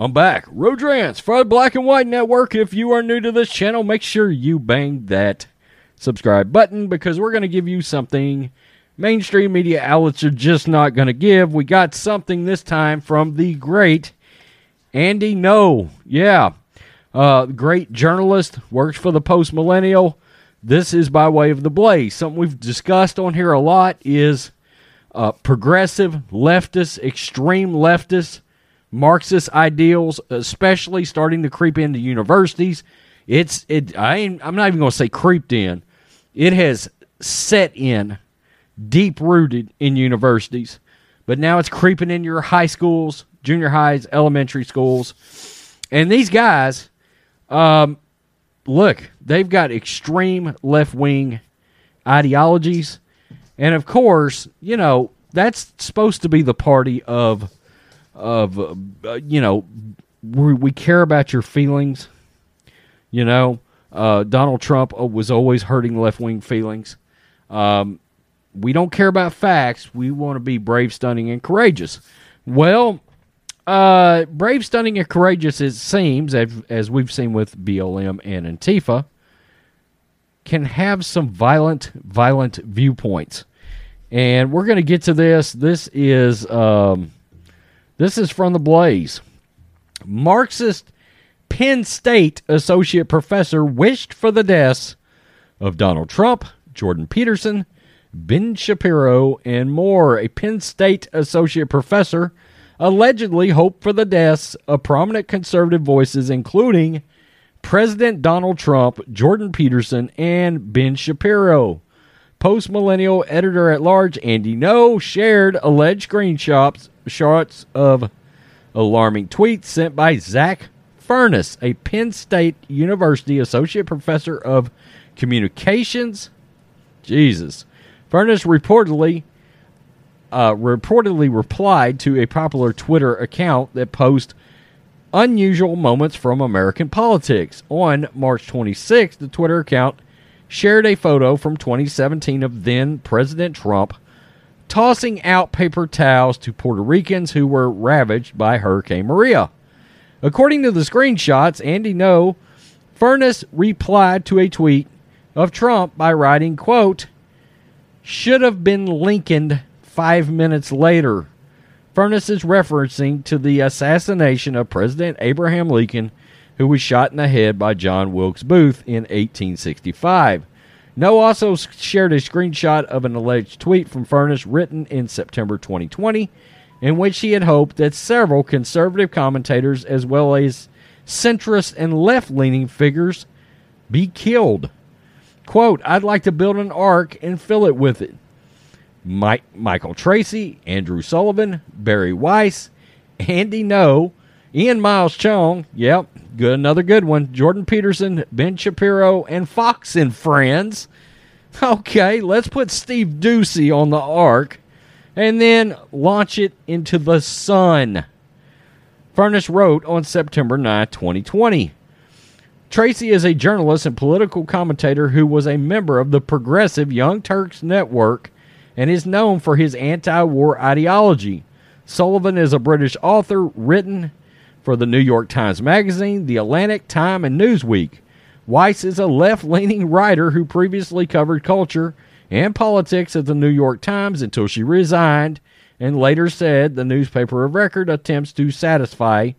I'm back. Rodrance for the Black and White Network. If you are new to this channel, make sure you bang that subscribe button because we're going to give you something mainstream media outlets are just not going to give. We got something this time from the great Andy Ngo. Yeah. Uh, great journalist, works for the Post Millennial. This is by way of the Blaze. Something we've discussed on here a lot is uh, progressive, leftist, extreme leftist Marxist ideals, especially starting to creep into universities. It's it. I ain't, I'm not even going to say creeped in. It has set in, deep rooted in universities, but now it's creeping in your high schools, junior highs, elementary schools, and these guys, um, look, they've got extreme left wing ideologies, and of course, you know that's supposed to be the party of of uh, you know we, we, care about your feelings. You know, uh, Donald Trump uh, was always hurting left wing feelings. Um, we don't care about facts. We want to be brave, stunning, and courageous. Well, uh, brave, stunning, and courageous, it seems, as, as we've seen with BLM and Antifa, can have some violent, violent viewpoints. And we're going to get to this. This is um, this is from the Blaze. Marxist Penn State associate professor wished for the deaths of Donald Trump, Jordan Peterson, Ben Shapiro, and more. A Penn State associate professor allegedly hoped for the deaths of prominent conservative voices, including President Donald Trump, Jordan Peterson, and Ben Shapiro. Post millennial editor at large Andy Ngo shared alleged screenshots shots of alarming tweets sent by Zach Furness, a Penn State University associate professor of communications. Jesus. Furness reportedly uh, reportedly replied to a popular Twitter account that posts unusual moments from American politics. On March 26th, the Twitter account shared a photo from 2017 of then President Trump tossing out paper towels to Puerto Ricans who were ravaged by Hurricane Maria. According to the screenshots, Andy Ngo, Furness replied to a tweet of Trump by writing, quote, should have been Lincoln five minutes later. Furness is referencing to the assassination of President Abraham Lincoln, who was shot in the head by John Wilkes Booth in 1865. Ngo also shared a screenshot of an alleged tweet from Furness written in September 2020, in which he had hoped that several conservative commentators, as well as centrist and left leaning figures, be killed. Quote, I'd like to build an ark and fill it with it. Mike, Michael Tracey, Andrew Sullivan, Bari Weiss, Andy Ngo, Ian Miles Cheong, yep, good another good one. Jordan Peterson, Ben Shapiro, and Fox and Friends. Okay, let's put Steve Doocy on the ark and then launch it into the sun. Furness wrote on September 9, 2020. Tracey is a journalist and political commentator who was a member of the progressive Young Turks Network and is known for his anti war ideology. Sullivan is a British author written for the New York Times Magazine, The Atlantic, Time, and Newsweek. Weiss is a left leaning writer who previously covered culture and politics at the New York Times until she resigned and later said the newspaper of record attempts to satisfy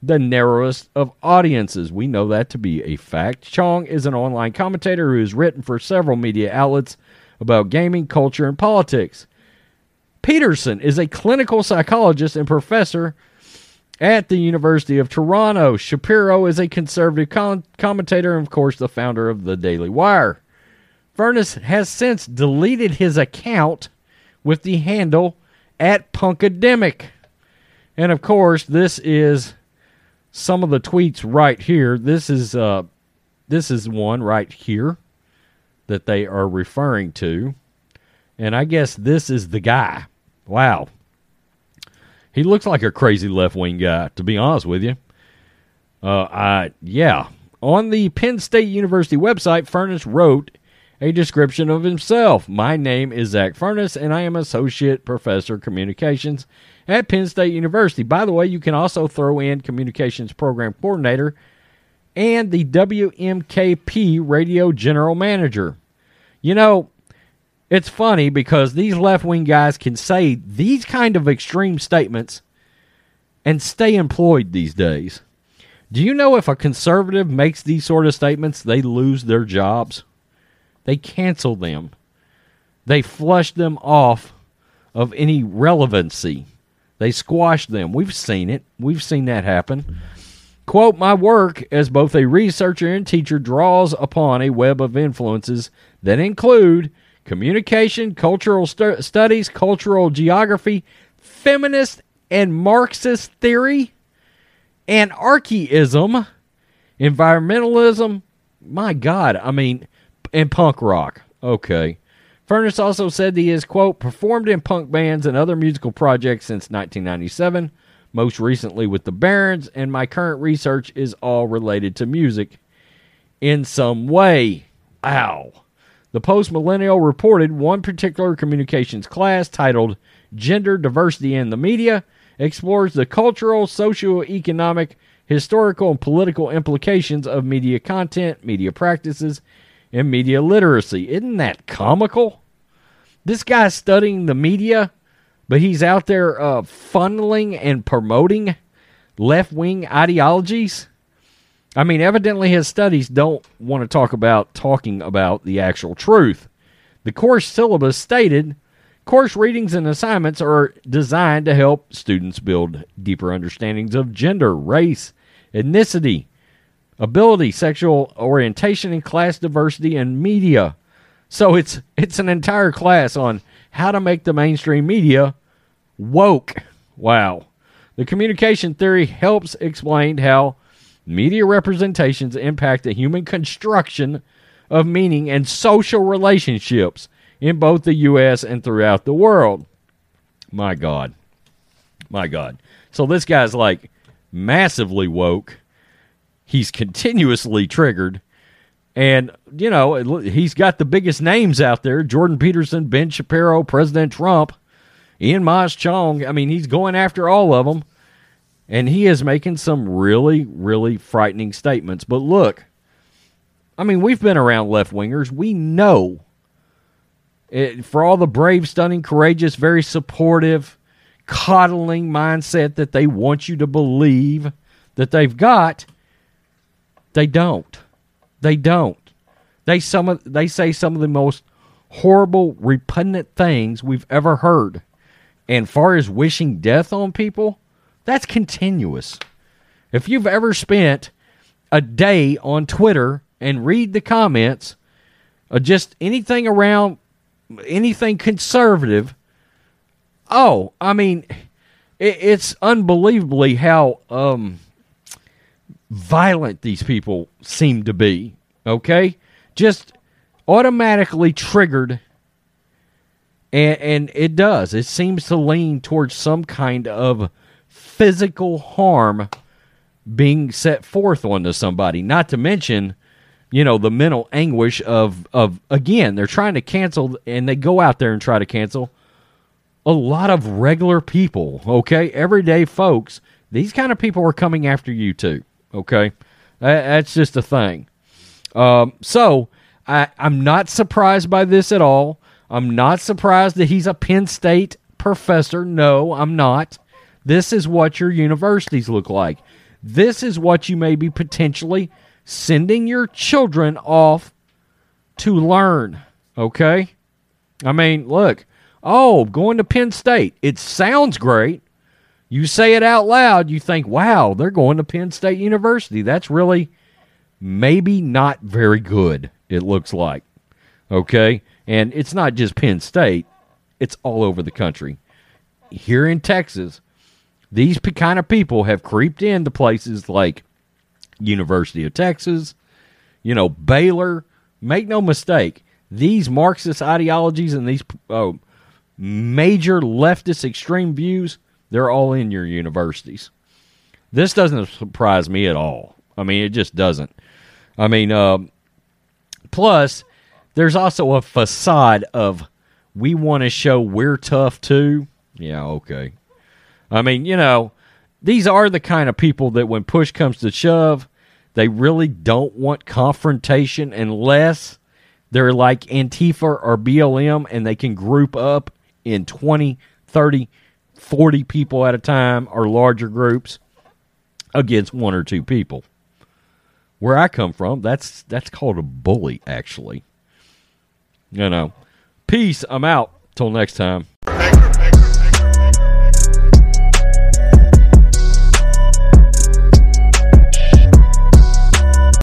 the narrowest of audiences. We know that to be a fact. Cheong is an online commentator who has written for several media outlets about gaming, culture, and politics. Peterson is a clinical psychologist and professor at the University of Toronto. Shapiro is a conservative con- commentator and, of course, the founder of the Daily Wire. Furness has since deleted his account with the handle at Punkademic. And of course, this is some of the tweets right here. This is uh this is one right here that they are referring to. And I guess this is the guy. Wow. He looks like a crazy left wing guy, to be honest with you. Uh, I yeah. On the Penn State University website, Furness wrote a description of himself. My name is Zach Furness, and I am Associate Professor of Communications at Penn State University. By the way, you can also throw in Communications Program Coordinator and the WMKP Radio General Manager. You know, it's funny because these left wing guys can say these kind of extreme statements and stay employed these days. Do you know if a conservative makes these sort of statements, they lose their jobs? They cancel them. They flush them off of any relevancy. They squash them. We've seen it. We've seen that happen. Quote, my work as both a researcher and teacher draws upon a web of influences that include communication, cultural stu- studies, cultural geography, feminist and Marxist theory, anarchism, environmentalism. My God, I mean, and punk rock. Okay. Furness also said he has, quote, performed in punk bands and other musical projects since 1997, most recently with the Barons, and my current research is all related to music in some way. Ow. The Post Millennial reported one particular communications class titled Gender Diversity in the Media explores the cultural, socio-economic, historical, and political implications of media content, media practices, and media literacy. Isn't that comical? This guy's studying the media, but he's out there uh, funneling and promoting left wing ideologies. I mean, evidently his studies don't want to talk about talking about the actual truth. The course syllabus stated course readings and assignments are designed to help students build deeper understandings of gender, race, ethnicity, ability, sexual orientation, and class diversity in media. So it's it's an entire class on how to make the mainstream media woke. Wow. The communication theory helps explain how media representations impact the human construction of meaning and social relationships in both the US and throughout the world. My God. My God. So this guy's like massively woke he's continuously triggered. And, you know, he's got the biggest names out there Jordan Peterson, Ben Shapiro, President Trump, Ian Moss Cheong. I mean, he's going after all of them. And he is making some really, really frightening statements. But look, I mean, we've been around left wingers. We know it, for all the brave, stunning, courageous, very supportive, coddling mindset that they want you to believe that they've got they don't. They don't. They some of, they say some of the most horrible, repugnant things we've ever heard. And far as wishing death on people, that's continuous. If you've ever spent a day on Twitter and read the comments, of just anything around anything conservative, oh, I mean, it, it's unbelievably how um, violent these people seem to be. Okay? Just automatically triggered. And, and it does. It seems to lean towards some kind of physical harm being set forth onto somebody. Not to mention, you know, the mental anguish of, of again, they're trying to cancel and they go out there and try to cancel a lot of regular people, okay? Everyday folks. These kind of people are coming after you too. Okay, that's just a thing. Um, so I, I'm not surprised by this at all. I'm not surprised that he's a Penn State professor. No, I'm not. This is what your universities look like. This is what you may be potentially sending your children off to learn. Okay? I mean, look, oh, going to Penn State. It sounds great. You say it out loud, you think, wow, they're going to Penn State University. That's really maybe not very good, it looks like. Okay? And it's not just Penn State, it's all over the country. Here in Texas, these kind of people have creeped into places like University of Texas, you know, Baylor. Make no mistake, these Marxist ideologies and these uh, major leftist extreme views, they're all in your universities. This doesn't surprise me at all. I mean, it just doesn't. I mean, uh, plus, there's also a facade of we want to show we're tough too. Yeah, okay. I mean, you know, these are the kind of people that when push comes to shove, they really don't want confrontation unless they're like Antifa or BLM and they can group up in 20, 30, 40 people at a time or larger groups against one or two people. Where I come from, that's that's called a bully actually. You know. Peace. I'm out. Till next time.